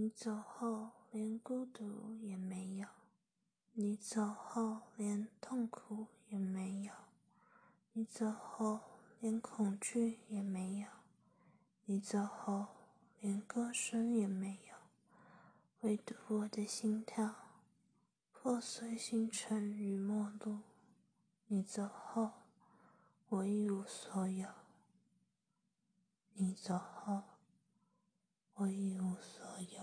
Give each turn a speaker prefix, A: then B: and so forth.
A: 你走后连孤独也没有你走后连痛苦也没有你走后连恐惧也没有你走后连歌声也没有。唯独我的心跳破碎星辰与陌路你走后我一无所有你走后我一无所有。